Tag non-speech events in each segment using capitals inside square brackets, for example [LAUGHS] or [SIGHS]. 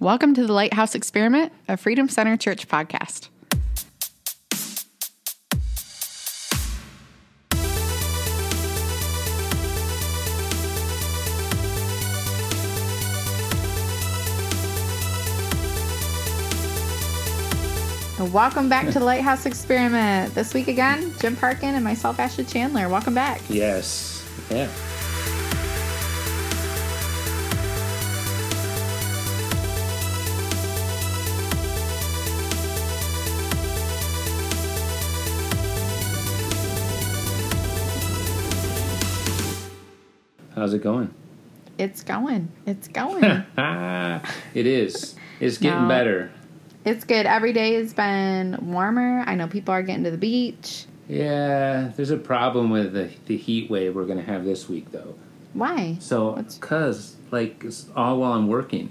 Welcome to the Lighthouse Experiment, a Freedom Center Church podcast. Welcome back to the Lighthouse Experiment. This week again, Jim Parkin and myself, Ashley Chandler. Welcome back. Yes. Yeah. How's it going? It's going. It's going. [LAUGHS] [LAUGHS] it is. It's getting No. better. it's good. Every day has been warmer. I know people are getting to the beach. Yeah, there's a problem with the, the heat wave we're going to have this week, though. Why? So, because, like, it's all while I'm working.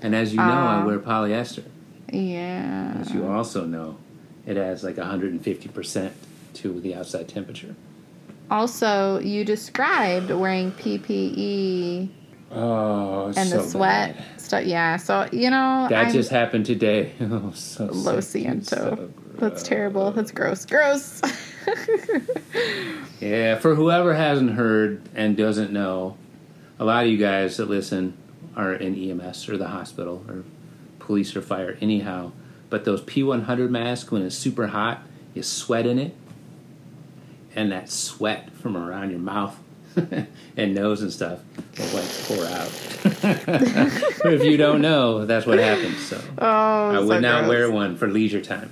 And as you know, I Oh. wear polyester. Yeah. As you also know, it adds like 150% to the outside temperature. Also, you described wearing PPE Oh, and the sweat stuff. Yeah. So, you know, That I'm just happened today. [LAUGHS] Oh, so low Ciento. so That's terrible. That's gross. Gross. [LAUGHS] Yeah, for whoever hasn't heard and doesn't know, a lot of you guys that listen are in EMS or the hospital or police or fire, anyhow. But those P100 masks, when it's super hot, you sweat in it, and that sweat from around your mouth [LAUGHS] and nose and stuff will like pour out. [LAUGHS] if you don't know, that's what happens. So oh, I would so not gross. wear one for leisure time.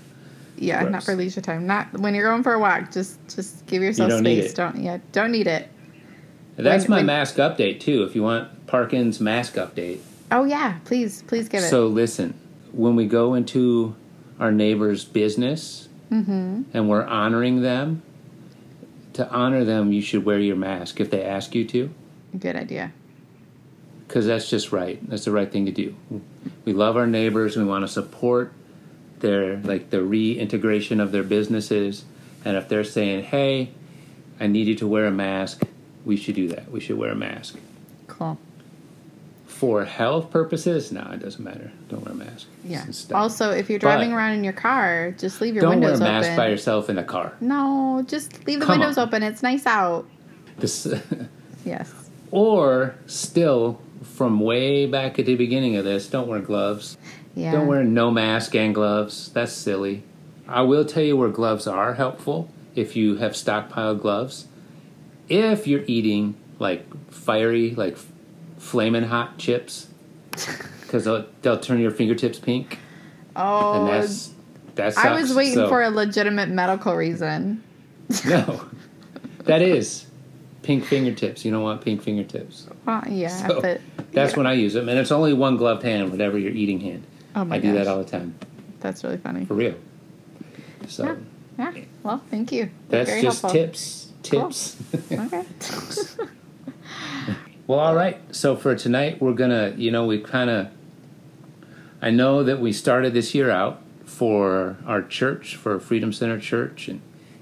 Yeah, not for leisure time. Not when you're going for a walk. Just, just give yourself don't need space. it. Don't. Yeah. Don't need it. That's When- my when- mask update too. If you want Parkins mask update. Oh yeah. Please, please give it. So listen, when we go into our neighbor's business Mm-hmm. and we're honoring them, to honor them, you should wear your mask if they ask you to, Good idea. because that's just right. That's the right thing to do. We love our neighbors. We want to support their like the reintegration of their businesses, and if they're saying, "Hey, I need you to wear a mask," we should do that. We should wear a mask. Cool. For health purposes, no, it doesn't matter. Don't wear a mask. Yeah. Also, if you're driving But- around in your car, just leave your windows open. Don't wear a mask open. by yourself in the car. No, just leave the Come windows on. open. It's nice out. This, [LAUGHS] Yes. or still, from way back at the beginning of this, don't wear gloves. Yeah. Don't wear no mask and gloves. That's silly. I will tell you where gloves are helpful if you have stockpiled gloves. If you're eating like fiery, like flaming hot chips, because they'll, they'll turn your fingertips pink, Oh, and that's that I was waiting So- for a legitimate medical reason. [LAUGHS] no. That is pink fingertips. You don't want pink fingertips. Well, yeah, So, but That's yeah. when I use them, and it's only one gloved hand, whatever your eating hand. Oh my I do that all the time, That's really funny. for real. So Yeah. Well, thank you. that's Very just helpful. tips. Tips. Okay. [LAUGHS] [LAUGHS] well, all right. So for tonight, we're gonna, you know, we kind of. I know that we started this year out for our church, for Freedom Center Church, and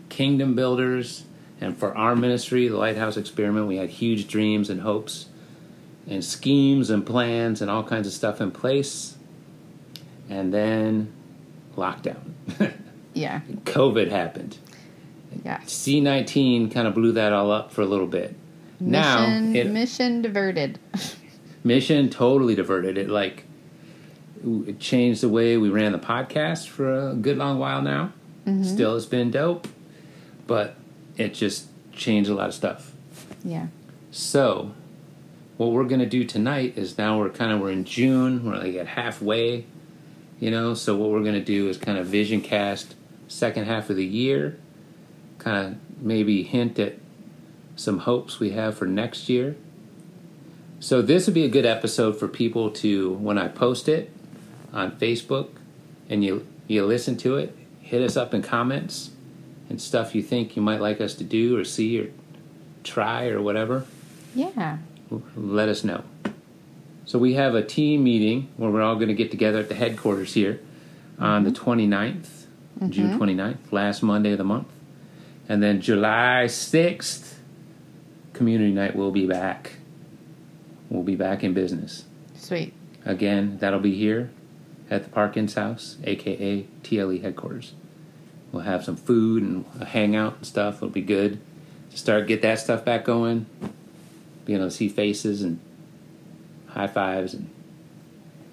Kingdom Builders, and for our ministry, the Lighthouse Experiment. We had huge dreams and hopes, and schemes and plans and all kinds of stuff in place, and then lockdown. [LAUGHS] yeah. COVID happened. Yeah. C19 kind of blew that all up for a little bit. Now Mission, it, mission diverted. [LAUGHS] mission totally diverted. It like it changed the way we ran the podcast for a good long while now. Mm-hmm. Still, it's been dope, but it just changed a lot of stuff. yeah. So, what we're gonna do tonight is now we're kind of we're in June. We're like at halfway, you know. So what we're gonna do is kind of vision cast second half of the year, kind of maybe hint at some hopes we have for next year. So this would be a good episode for people to when I post it on Facebook, and you you listen to it, hit us up in comments and stuff you think you might like us to do or see or try or whatever Yeah. let us know. So we have a team meeting where we're all going to get together at the headquarters here on the mm-hmm. 29th, June mm-hmm. 29th, last Monday of the month. And then July 6th, community night will be back. We'll be back in business. Sweet. Again, that'll be here at the Parkins House, aka TLE headquarters. We'll have some food and a hangout and stuff. It'll be good to start get that stuff back going. Being able to see faces and high fives and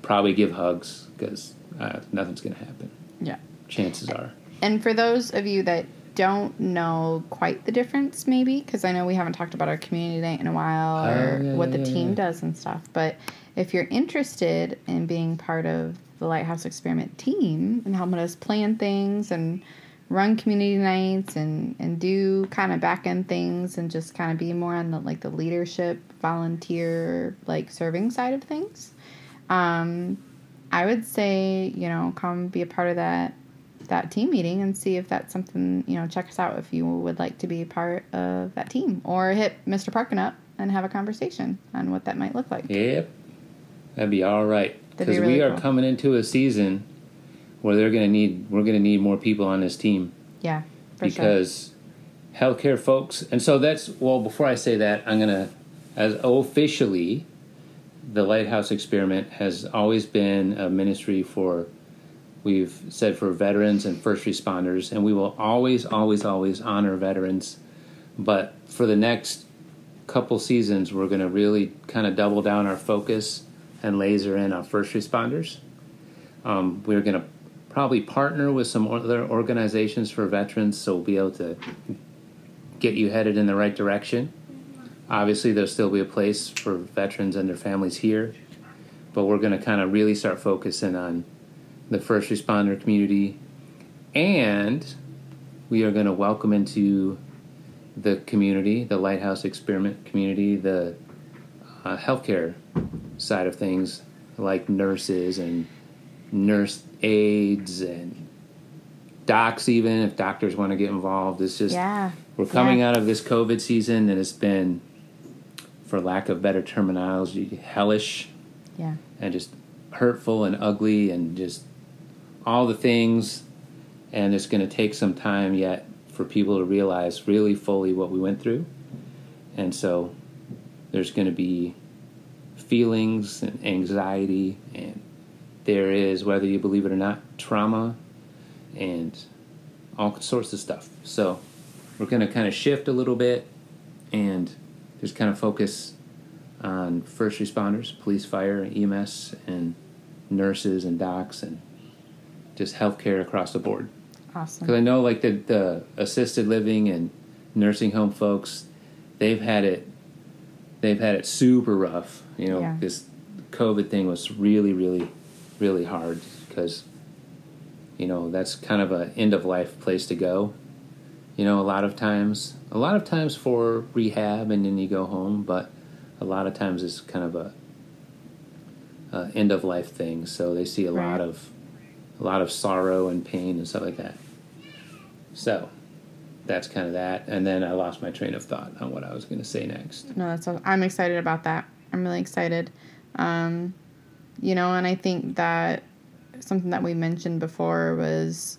probably give hugs because uh, nothing's going to happen. Yeah. Chances are. And for those of you that don't know quite the difference, maybe, because I know we haven't talked about our community night in a while or Oh, yeah, what the yeah, team yeah. does and stuff. But if you're interested in being part of the Lighthouse Experiment team and helping us plan things and run community nights and, and do kind of back end things and just kind of be more on the like the leadership, volunteer, like serving side of things, um, I would say, you know, come be a part of that that team meeting and see if that's something, you know, check us out if you would like to be a part of that team or hit Mr. Parkin up and have a conversation on what that might look like. Yep. That'd be all right. That'd be Because really we are cool. coming into a season where they're going to need, we're going to need more people on this team. Yeah, for because healthcare folks and so that's well before i say that i'm gonna as officially the lighthouse experiment has always been a ministry for we've said for veterans and first responders and we will always always always honor veterans but for the next couple seasons we're going to really kind of double down our focus and laser in on first responders um, we're going to probably partner with some other organizations for veterans so we'll be able to get you headed in the right direction. Obviously, there'll still be a place for veterans and their families here, but we're going to kind of really start focusing on the first responder community, and we are going to welcome into the community, the Lighthouse Experiment community, the uh, healthcare side of things, like nurses and nurse aides and docs, even if doctors want to get involved. It's just Yeah. we're coming Yeah. out of this COVID season, and it's been, for lack of better terminology, hellish Yeah. and just hurtful and ugly and just all the things. And it's going to take some time yet for people to realize really fully what we went through. And so there's going to be feelings and anxiety, and there is, whether you believe it or not, trauma and all sorts of stuff. So we're going to kind of shift a little bit and just kind of focus on first responders, police, fire, EMS, and nurses and docs, and just healthcare across the board. Awesome. Because I know, like the the assisted living and nursing home folks, they've had it, they've had it super rough. You know, Yeah. this COVID thing was really, really, really hard because, you know, that's kind of a end of life place to go. You know, a lot of times, a lot of times for rehab, and then you go home, but a lot of times it's kind of a, a end of life thing. So they see a Right. lot of a lot of sorrow and pain and stuff like that. So that's kind of that. And then I lost my train of thought on what I was going to say next. No, that's. I'm excited about that. I'm really excited. Um, you know, and I think that something that we mentioned before was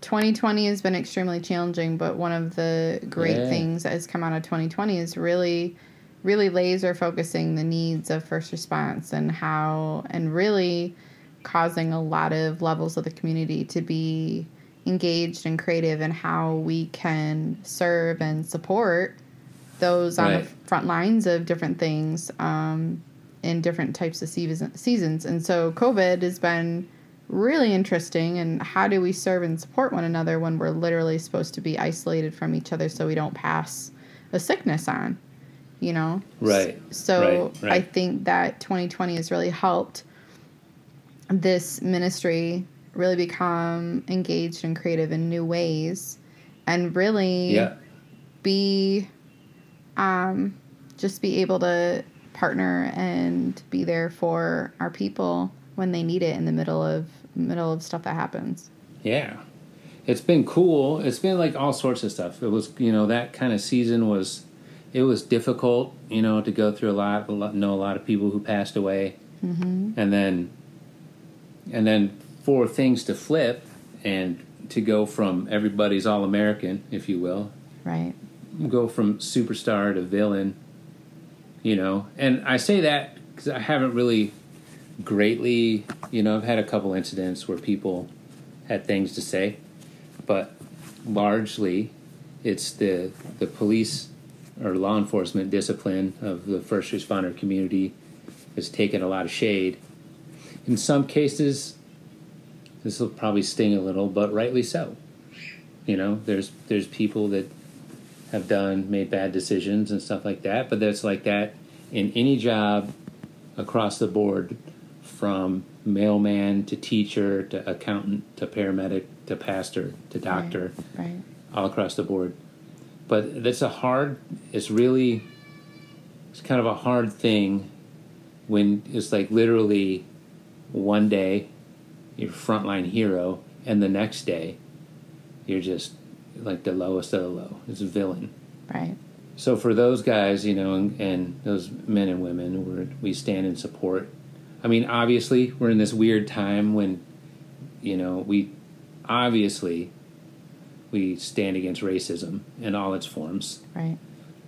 2020 has been extremely challenging, but one of the great Yeah. things that has come out of 2020 is really, really laser focusing the needs of first response and how, and really causing a lot of levels of the community to be engaged and creative in how we can serve and support those on Right. the front lines of different things um, in different types of seasons. And so COVID has been really interesting. And how do we serve and support one another when we're literally supposed to be isolated from each other so we don't pass a sickness on? You know? Right. So Right, right. I think that 2020 has really helped this ministry really become engaged and creative in new ways and really Yeah. be um, just be able to partner and be there for our people when they need it in the middle of middle of stuff that happens. Yeah. It's been cool. It's been like all sorts of stuff. It was, you know, that kind of season was, it was difficult, you know, to go through a lot, a lot know a lot of people who passed away. Mm-hmm. And then, and then for things to flip and to go from everybody's all American, if you will, Right. go from superstar to villain, you know. And I say that because I haven't really greatly, you know, I've had a couple incidents where people had things to say, but largely it's the the police or law enforcement discipline of the first responder community has taken a lot of shade. In some cases, this will probably sting a little, but rightly so. You know, there's there's people that have done made bad decisions and stuff like that, but that's like that in any job across the board from mailman to teacher to accountant to paramedic to pastor to doctor Right. right. all across the board but that's a hard it's really it's kind of a hard thing when it's like literally one day you're frontline hero and the next day you're just like the lowest of the low it's a villain Right. so for those guys you know and, and those men and women we're, we stand in support i mean obviously we're in this weird time when you know we obviously we stand against racism in all its forms Right.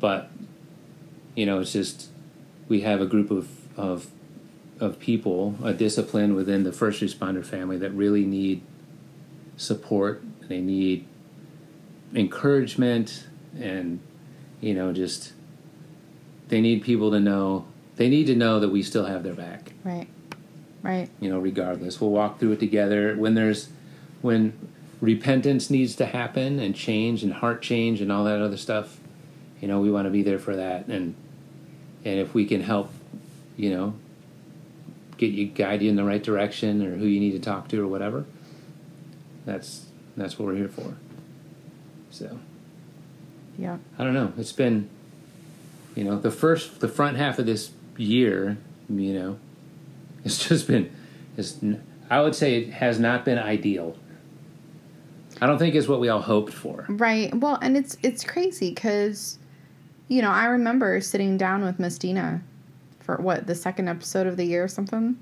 but you know it's just we have a group of of of people a discipline within the first responder family that really need support. They need encouragement and you know just they need people to know they need to know that we still have their back. Right. Right. you know regardless. We'll walk through it together. When there's when repentance needs to happen and change and heart change and all that other stuff you know we want to be there for that. And and if we can help you know get you guide you in the right direction or who you need to talk to or whatever that's that's what we're here for so Yeah. I don't know. It's been, you know, the first, the front half of this year, you know, [LAUGHS] it's just been, it's, I would say it has not been ideal. I don't think it's what we all hoped for. Right. Well, and it's it's crazy because, you know, I remember sitting down with Miss Dina for what the second episode of the year or something,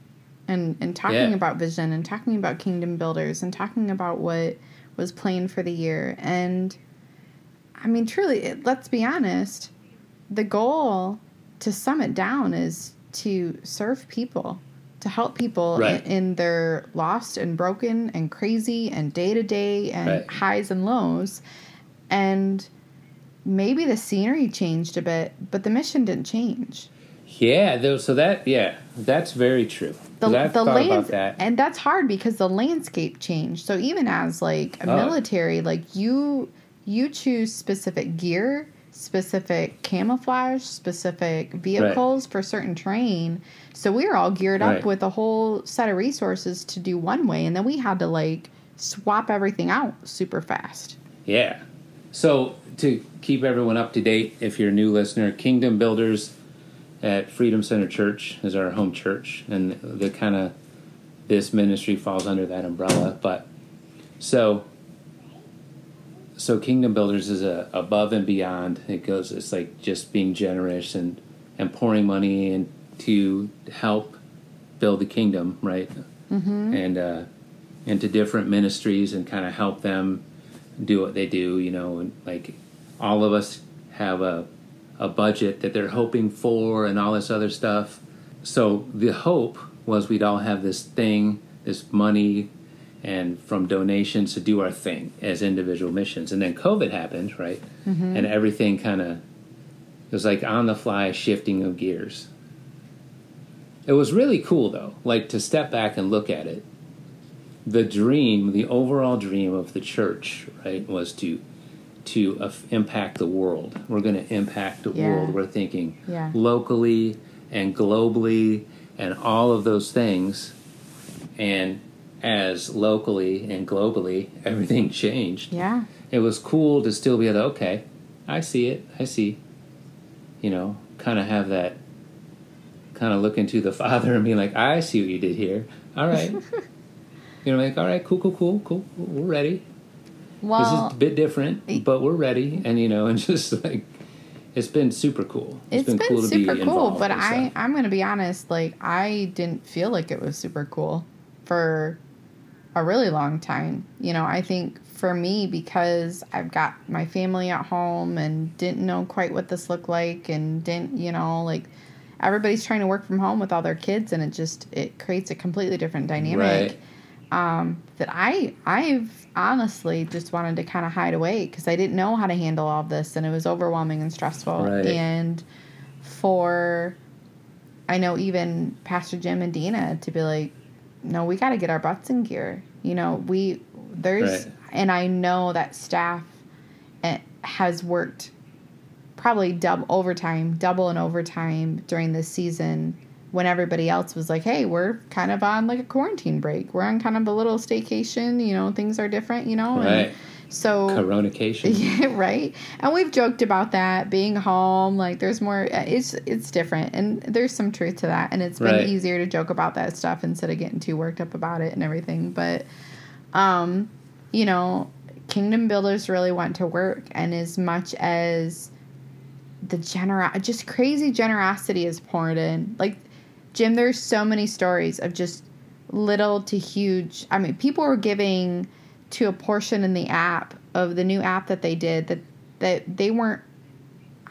and and talking Yeah. about vision and talking about kingdom builders and talking about what was planned for the year. And I mean, truly, it, let's be honest, the goal to sum it down is to serve people. To help people Right. in, in their lost and broken and crazy and day to day and Right. highs and lows. And maybe the scenery changed a bit, but the mission didn't change. Yeah, though, so that, yeah, that's very true. The, the that. and that's hard because the landscape changed. So even as like a Oh. military, like you you choose specific gear, specific camouflage, specific vehicles for certain terrain. So we were all geared up with a whole set of resources to do one way, and then we had to like swap everything out super fast. Yeah. So to keep everyone up to date, if you're a new listener, Kingdom Builders at Freedom Center Church is our home church, and the kind of this ministry falls under that umbrella. But so so Kingdom Builders is a above and beyond. It goes. It's like just being generous and and pouring money in to help build the kingdom, right? Mm-hmm. And uh, into different ministries and kind of help them do what they do. You know, and like all of us have a a budget that they're hoping for and all this other stuff. So the hope was we'd all have this thing, this money, and from donations to do our thing as individual missions. And then COVID happened, right? Mm-hmm. And everything kind of it was like on the fly shifting of gears. It was really cool though, like to step back and look at it. The dream, the overall dream of the church, right, was to to uh, impact the world. We're going to impact the Yeah. world. We're thinking Yeah. locally and globally and all of those things. And as locally and globally [LAUGHS] everything changed, Yeah. it was cool to still be able to, okay, I see it, I see. You know, kind of have that, kind of look into the [LAUGHS] Father and be like, I see what you did here. All right. [LAUGHS] you know, like, all right, cool, cool, cool, cool. We're ready. This Well, is a bit different, but we're ready. And, you know, [LAUGHS] and just like, it's been super cool. it's been, cool to super be cool, involved but I. I'm gonna be honest. Like I didn't feel like it was super cool for a really long time. You know, I think for me because I've got my family at home and didn't know quite what this looked like and didn't you know like everybody's trying to work from home with all their kids and it just it creates a completely different dynamic um, that i i've honestly just wanted to kind of hide away because i didn't know how to handle all this and it was overwhelming and stressful Right. and for i know even pastor jim and dina to be like no we got to get our butts in gear you know we there's Right. and i know that staff eh, has worked probably double overtime, double and overtime during this season when everybody else was like, "Hey, we're kind of on like a quarantine break. We're on kind of a little staycation. You know, things are different. You know, Right. and so Coronication. [LAUGHS] yeah, right. And we've joked about that being home. Like, there's more. It's it's different, and there's some truth to that. And it's been Right. easier to joke about that stuff instead of getting too worked up about it and everything. But, um, you know, Kingdom Builders really went to work, and as much as the gener just crazy generosity is poured in. Like, Jim, there's so many stories of just little to huge. I mean, people were giving to a portion in the app of the new app that they did that that they weren't.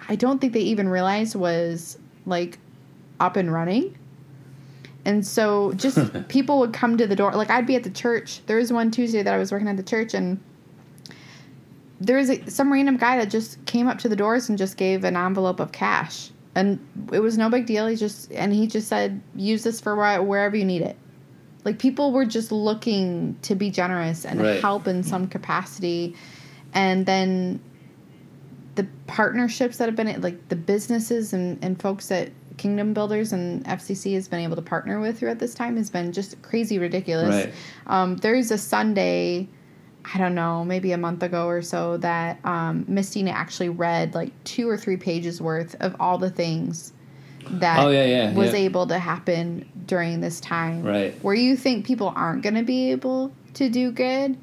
I don't think they even realized was like up and running. And so just [LAUGHS] people would come to the door. Like I'd be at the church. There was one Tuesday that I was working at the church and there was a, some random guy that just came up to the doors and just gave an envelope of cash. And it was no big deal. He just and he just said, "Use this for wherever you need it." Like people were just looking to be generous and Right. help in some capacity, and then the partnerships that have been like the businesses and, and folks that Kingdom Builders and FCC has been able to partner with throughout this time has been just crazy ridiculous. Right. Um, there's a Sunday, I don't know, maybe a month ago or so that um, Miss Dina actually read like two or three pages worth of all the things that Oh, yeah, yeah, was yeah. able to happen during this time. Right. Where you think people aren't going to be able to do good,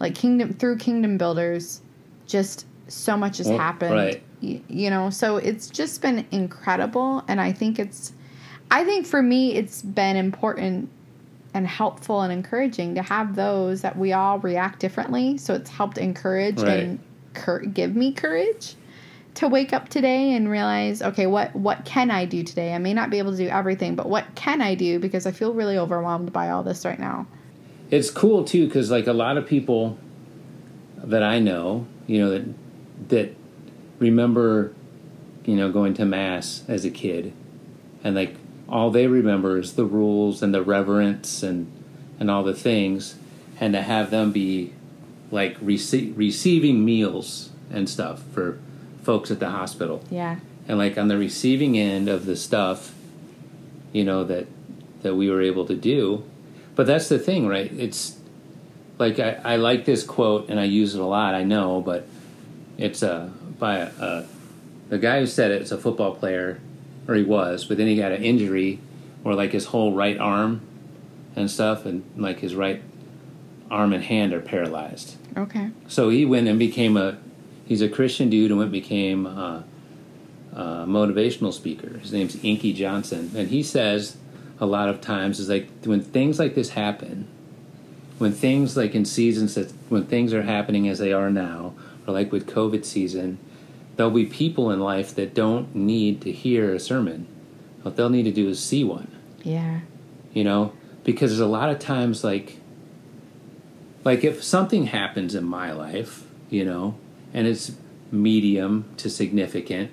like Kingdom through Kingdom Builders, just so much has Well, happened. right. Y- you know, so it's just been incredible, and I think it's, I think for me, it's been important and helpful and encouraging to have those that we all react differently. So it's helped encourage Right. and cur- give me courage to wake up today and realize, okay, what what can I do today? I may not be able to do everything, but what can I do because I feel really overwhelmed by all this right now. it's cool too because like a lot of people that I know, you know that that remember, you know, going to mass as a kid, and like all they remember is the rules and the reverence and and all the things, and to have them be like rece- receiving meals and stuff for folks at the hospital. Yeah. and like on the receiving end of the stuff you know that that we were able to do. But that's the thing right? It's like i, I like this quote and i use it a lot i know but it's a by a, a the guy who said it is a football player or he was but then he got an injury where like his whole right arm and stuff and like his right arm and hand are paralyzed. Okay. so he went and became a he's a christian dude and went and became a, a motivational speaker. His name's inky johnson. And he says a lot of times is like when things like this happen when things like in seasons that when things are happening as they are now or like with covid season there'll be people in life that don't need to hear a sermon. What they'll need to do is see one. Yeah. you know? Because there's a lot of times like like if something happens in my life you know and it's medium to significant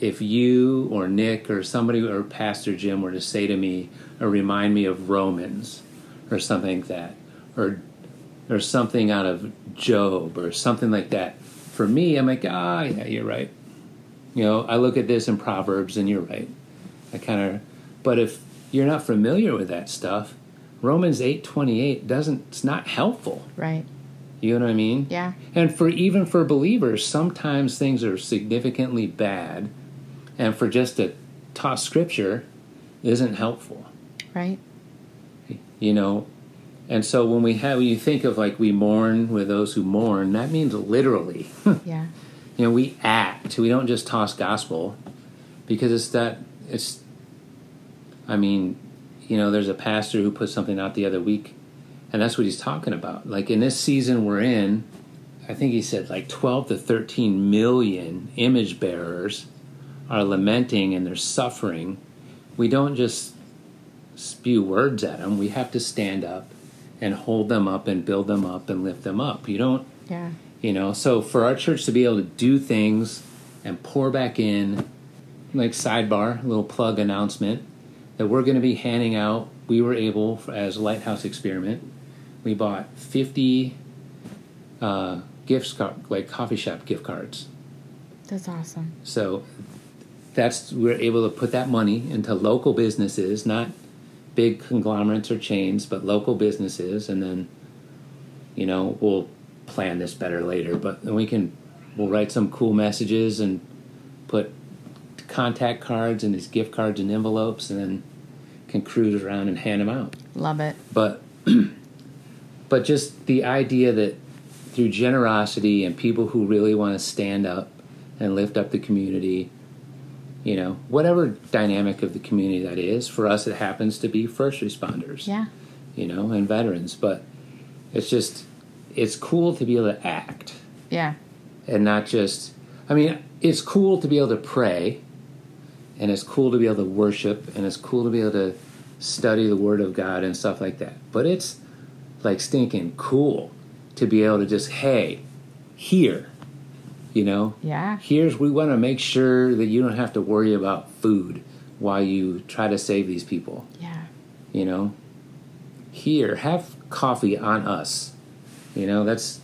if you or nick or somebody or pastor jim were to say to me or remind me of romans or something like that or or something out of job or something like that for me i'm like ah yeah you're right you know i look at this in proverbs and you're right I kind of, but if you're not familiar with that stuff, Romans eight twenty eight doesn't. It's not helpful. Right. You know what I mean? Yeah. And for even for believers, sometimes things are significantly bad, and for just to toss scripture isn't helpful. Right. You know, and so when we have, when you think of like we mourn with those who mourn, that means literally. [LAUGHS] Yeah. you know we act we don't just toss gospel because it's that it's i mean you know there's a pastor who put something out the other week and that's what he's talking about like in this season we're in i think he said like 12 to 13 million image bearers are lamenting and they're suffering we don't just spew words at them. We have to stand up and hold them up and build them up and lift them up. You don't, Yeah. you know. So for our church to be able to do things and pour back in, like sidebar, little plug announcement that we're going to be handing out. We were able, as a Lighthouse experiment, we bought fifty uh, gift card, like coffee shop gift cards. That's awesome. So that's we're able to put that money into local businesses, not big conglomerates or chains, but local businesses, and then you know we'll plan this better later. But then we can we'll write some cool messages and put contact cards and these gift cards and envelopes, and then can cruise around and hand them out. Love it. But [CLEARS THROAT] but just the idea that through generosity and people who really want to stand up and lift up the community, you know, whatever dynamic of the community that is, for us it happens to be first responders, Yeah. you know, and veterans. But it's just it's cool to be able to act Yeah. and not just I mean, it's cool to be able to pray and it's cool to be able to worship and it's cool to be able to study the word of God and stuff like that. But it's like stinking cool to be able to just hey, here, you know, Yeah. here's we want to make sure that you don't have to worry about food while you try to save these people, Yeah. you know. Here, have coffee on us. You know, that's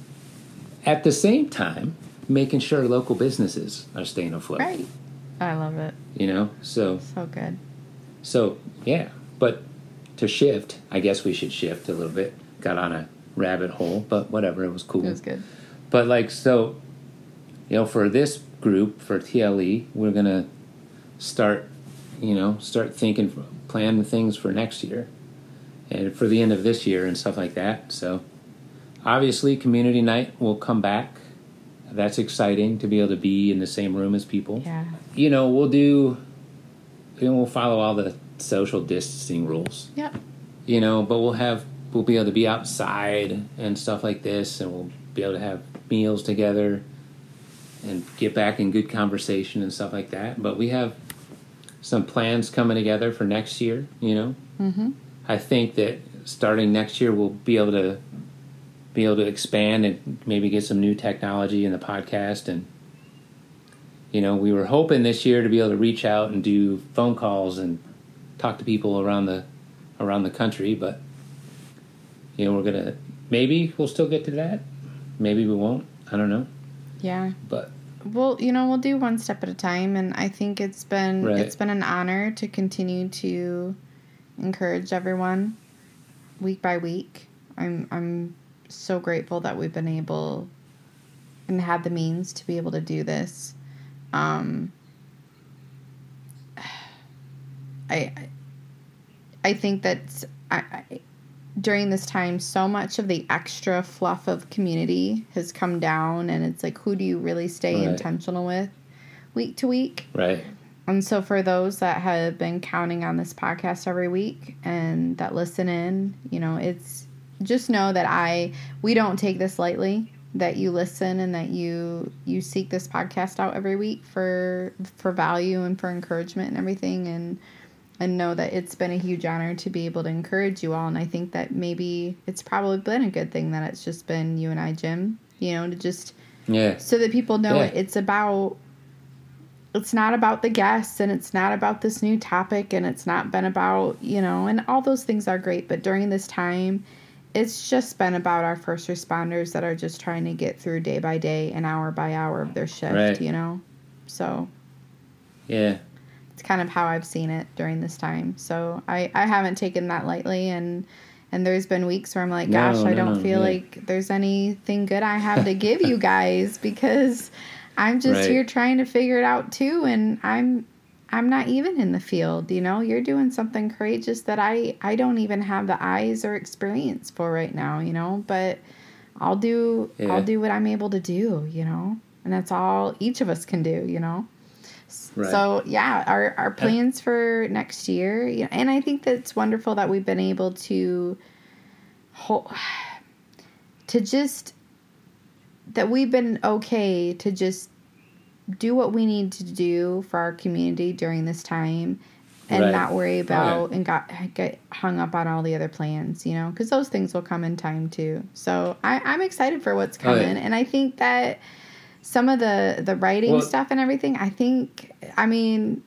at the same time making sure local businesses are staying afloat. Right. I love it. You know, so So good. so yeah, but to shift, I guess we should shift a little bit. Got on a rabbit hole, but whatever, it was cool. It was good. But like so, you know, for this group for TLE, we're gonna start, you know, start thinking, planning things for next year, and for the end of this year and stuff like that. So, obviously, community night will come back. That's exciting to be able to be in the same room as people. Yeah. You know, we'll do. You know, we'll follow all the social distancing rules Yep. you know but we'll have we'll be able to be outside and stuff like this and we'll be able to have meals together and get back in good conversation and stuff like that. But we have some plans coming together for next year you know? Mm-hmm. i think that starting next year we'll be able to be able to expand and maybe get some new technology in the podcast and you know we were hoping this year to be able to reach out and do phone calls and talk to people around the around the country but you know we're gonna maybe we'll still get to that. Maybe we won't. I don't know Yeah. but Well, you know, we'll do one step at a time, and I think it's been Right. it's been an honor to continue to encourage everyone week by week. I'm I'm so grateful that we've been able and had the means to be able to do this. Um, [SIGHS] I I- I think that I, I during this time, so much of the extra fluff of community has come down, and it's like, who do you really stay Right. intentional with week to week? right And so, for those that have been counting on this podcast every week and that listen in, you know, it's just know that I we don't take this lightly. That you listen and that you you seek this podcast out every week for for value and for encouragement and everything, and and know that it's been a huge honor to be able to encourage you all. And I think that maybe it's probably been a good thing that it's just been you and I, Jim. You know, to just yeah so that people know Yeah. it. It's about it's not about the guests and it's not about this new topic and it's not been about, you know, and all those things are great, but during this time it's just been about our first responders that are just trying to get through day by day and hour by hour of their shift, Right. you know. So yeah it's kind of how I've seen it during this time. So I, I haven't taken that lightly and and there's been weeks where I'm like, No, gosh, I don't no, feel yeah. like there's anything good I have to give you guys [LAUGHS] because I'm just Right. here trying to figure it out too and I'm I'm not even in the field, you know. You're doing something courageous that I I don't even have the eyes or experience for right now, you know, but I'll do Yeah. I'll do what I'm able to do, you know. And that's all each of us can do, you know. Right. So yeah, our our plans for next year, yeah, and I think that's wonderful that we've been able to, to just that we've been okay to just do what we need to do for our community during this time, and Right. not worry about yeah. and got get hung up on all the other plans, you know, because those things will come in time too. So I, I'm excited for what's Oh, yeah. coming, and I think that some of the the writing Well- stuff and everything, I think, I mean,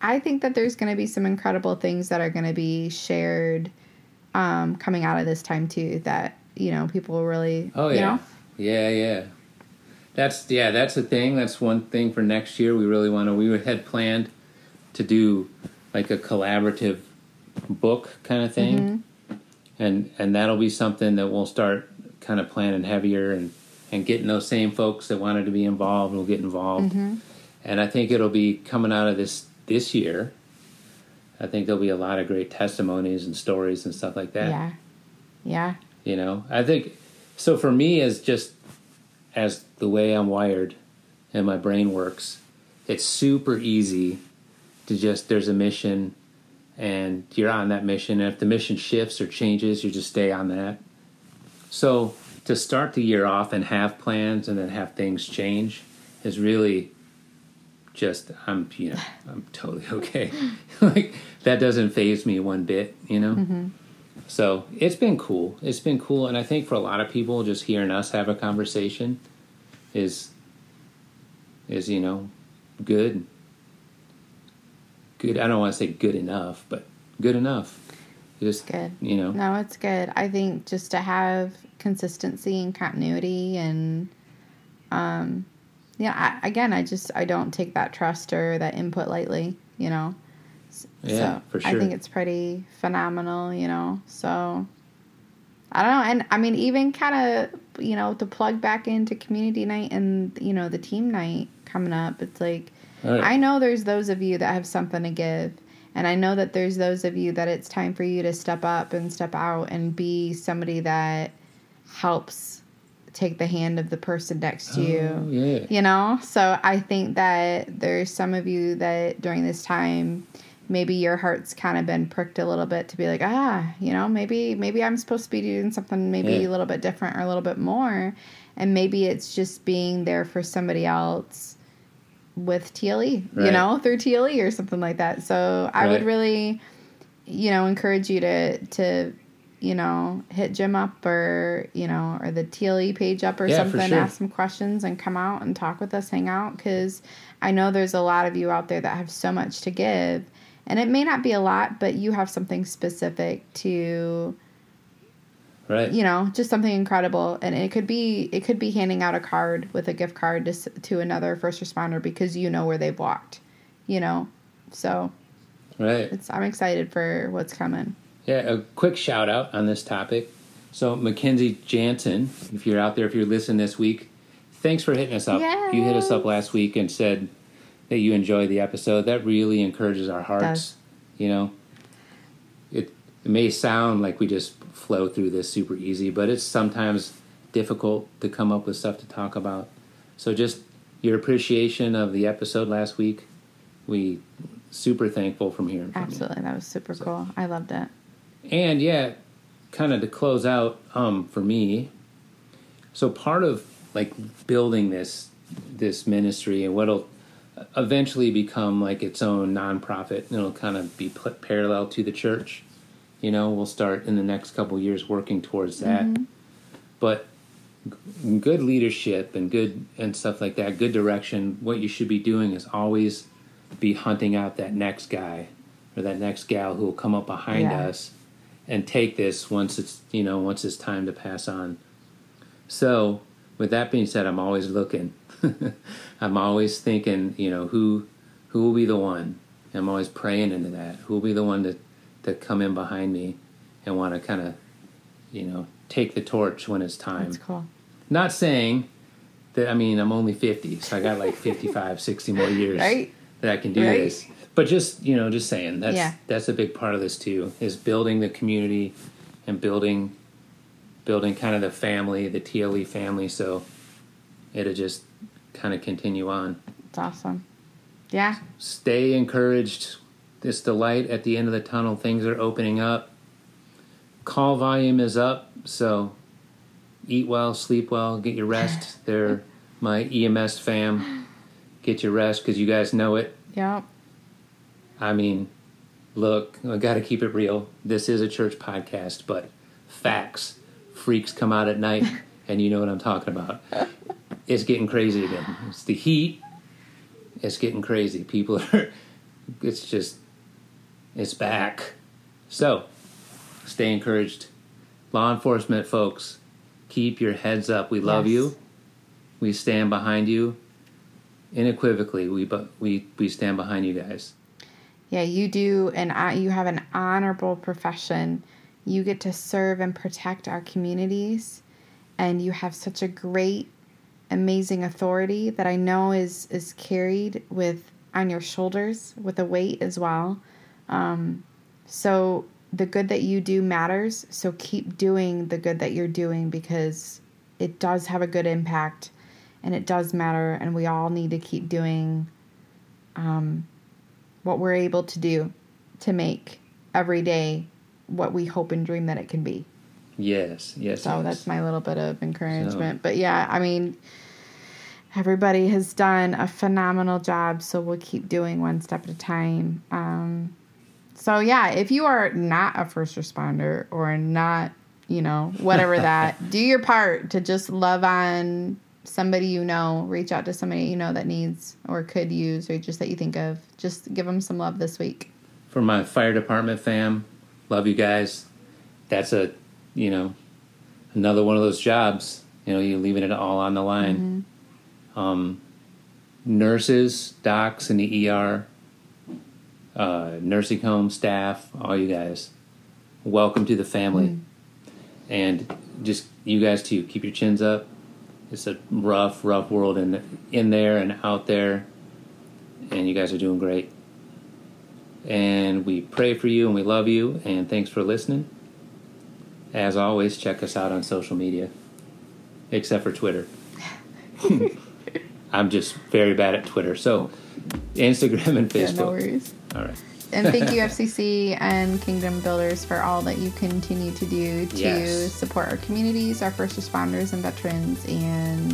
I think that there's going to be some incredible things that are going to be shared um, coming out of this time too. That you know people really, Oh you yeah, know, yeah, yeah. That's yeah, that's the thing. That's one thing for next year. We really want to. We had planned to do like a collaborative book kind of thing, Mm-hmm. and and that'll be something that we'll start kind of planning heavier and and getting those same folks that wanted to be involved will get involved. Mm-hmm. And I think it'll be coming out of this this year. I think there'll be a lot of great testimonies and stories and stuff like that yeah, yeah, you know i think so for me as just as the way i'm wired and my brain works it's super easy to just there's a mission and you're on that mission and if the mission shifts or changes you just stay on that so to start the year off and have plans and then have things change is really just i'm you know i'm totally [LAUGHS] okay [LAUGHS] like that doesn't phase me one bit you know mm-hmm. so it's been cool. It's been cool, and I think for a lot of people, just hearing us have a conversation is is you know good. Good. I don't want to say good enough, but good enough. Just good. you know. No, it's good. I think just to have consistency and continuity and um yeah, I, again, I just I don't take that trust or that input lightly, you know. S- Yeah, so for I think it's pretty phenomenal, you know. So I don't know, and I mean even kind of you know to plug back into community night and you know the team night coming up. It's like right. I know there's those of you that have something to give. And I know that there's those of you that it's time for you to step up and step out and be somebody that helps take the hand of the person next to you. Oh, yeah. You know? So I think that there's some of you that during this time maybe your heart's kind of been pricked a little bit to be like, ah, you know, maybe maybe I'm supposed to be doing something maybe Yeah. a little bit different or a little bit more. And maybe it's just being there for somebody else with TLE, you know, through TLE or something like that. So I would really, you know, encourage you to to you know hit Jim up or you know or the TLE page up or Yeah, something, sure. ask some questions and come out and talk with us, hang out because I know there's a lot of you out there that have so much to give. And it may not be a lot, but you have something specific to Right. you know just something incredible and it could be it could be handing out a card with a gift card to, to another first responder because you know where they've walked you know so Right. it's i'm excited for what's coming Yeah, a quick shout out on this topic. So, Mackenzie Jansen, if you're out there, if you're listening this week, thanks for hitting us up. You hit us up last week and said that you enjoyed the episode. That really encourages our hearts. You know, it, it may sound like we just flow through this super easy, but it's sometimes difficult to come up with stuff to talk about. So, just your appreciation of the episode last week, we super thankful from hearing from you. absolutely that was super cool i loved it And yeah, kind of to close out um, for me. So part of like building this this ministry and what'll eventually become like its own nonprofit, and it'll kind of be put parallel to the church. You know, we'll start in the next couple years working towards that. But g- good leadership and good and stuff like that, good direction. What you should be doing is always be hunting out that next guy or that next gal who will come up behind Yeah. us and take this once it's you know once it's time to pass on. So, with that being said, I'm always looking. [LAUGHS] I'm always thinking, you know, who who will be the one. I'm always praying into that. Who will be the one to to come in behind me and want to kind of, you know, take the torch when it's time. that's cool Not saying that I mean I'm only 50, so I got like 55, 60 more years Right. that I can do Right. this. But just you know, just saying that's Yeah. that's a big part of this too is building the community and building building kind of the family, the TLE family. So it'll just kind of continue on. it's awesome yeah Stay encouraged. It's the light at the end of the tunnel. Things are opening up. Call volume is up, so eat well, sleep well, get your rest. [LAUGHS] They're my EMS fam. Get your rest because you guys know it. yep I mean, Look, I got to keep it real. This is a church podcast, but facts, freaks come out at night, [LAUGHS] and you know what I'm talking about. It's getting crazy again. It's the heat. It's getting crazy. People are. [LAUGHS] It's just. It's back. So, stay encouraged. Law enforcement folks, keep your heads up. We love Yes. you. We stand behind you. Unequivocally, we we we stand behind you guys. Yeah, you do, and you have an honorable profession. You get to serve and protect our communities, and you have such a great, amazing authority that I know is is carried with on your shoulders with a weight as well. Um, so the good that you do matters. So keep doing the good that you're doing because it does have a good impact, and it does matter, and we all need to keep doing what we're able to do to make every day what we hope and dream that it can be. Yes, yes. So yes. that's my little bit of encouragement. But yeah, I mean, everybody has done a phenomenal job, so we'll keep doing one step at a time. Um, so yeah, if you are not a first responder or not, you know, whatever [LAUGHS] that, do your part to just love on somebody you know, reach out to somebody you know that needs or could use or just that you think of. Just give them some love this week. for my fire department fam, love you guys. That's a, you know, another one of those jobs. You know, you're leaving it all on the line. Um, nurses, docs in the ER, uh, nursing home staff, all you guys, welcome to the family. And just you guys too, keep your chins up. It's a rough, rough world in in there and out there, and you guys are doing great. And we pray for you and we love you. And thanks for listening. As always check us out on social media except for twitter. [LAUGHS] I'm just very bad at twitter. So instagram and Facebook. Yeah, no worries. all right And thank you, FCC and Kingdom Builders, for all that you continue to do to Yes. support our communities, our first responders and veterans, and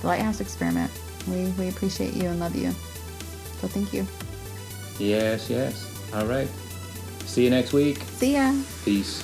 the Lighthouse Experiment. We, we appreciate you and love you. So thank you. yes yes all right see you next week See ya. peace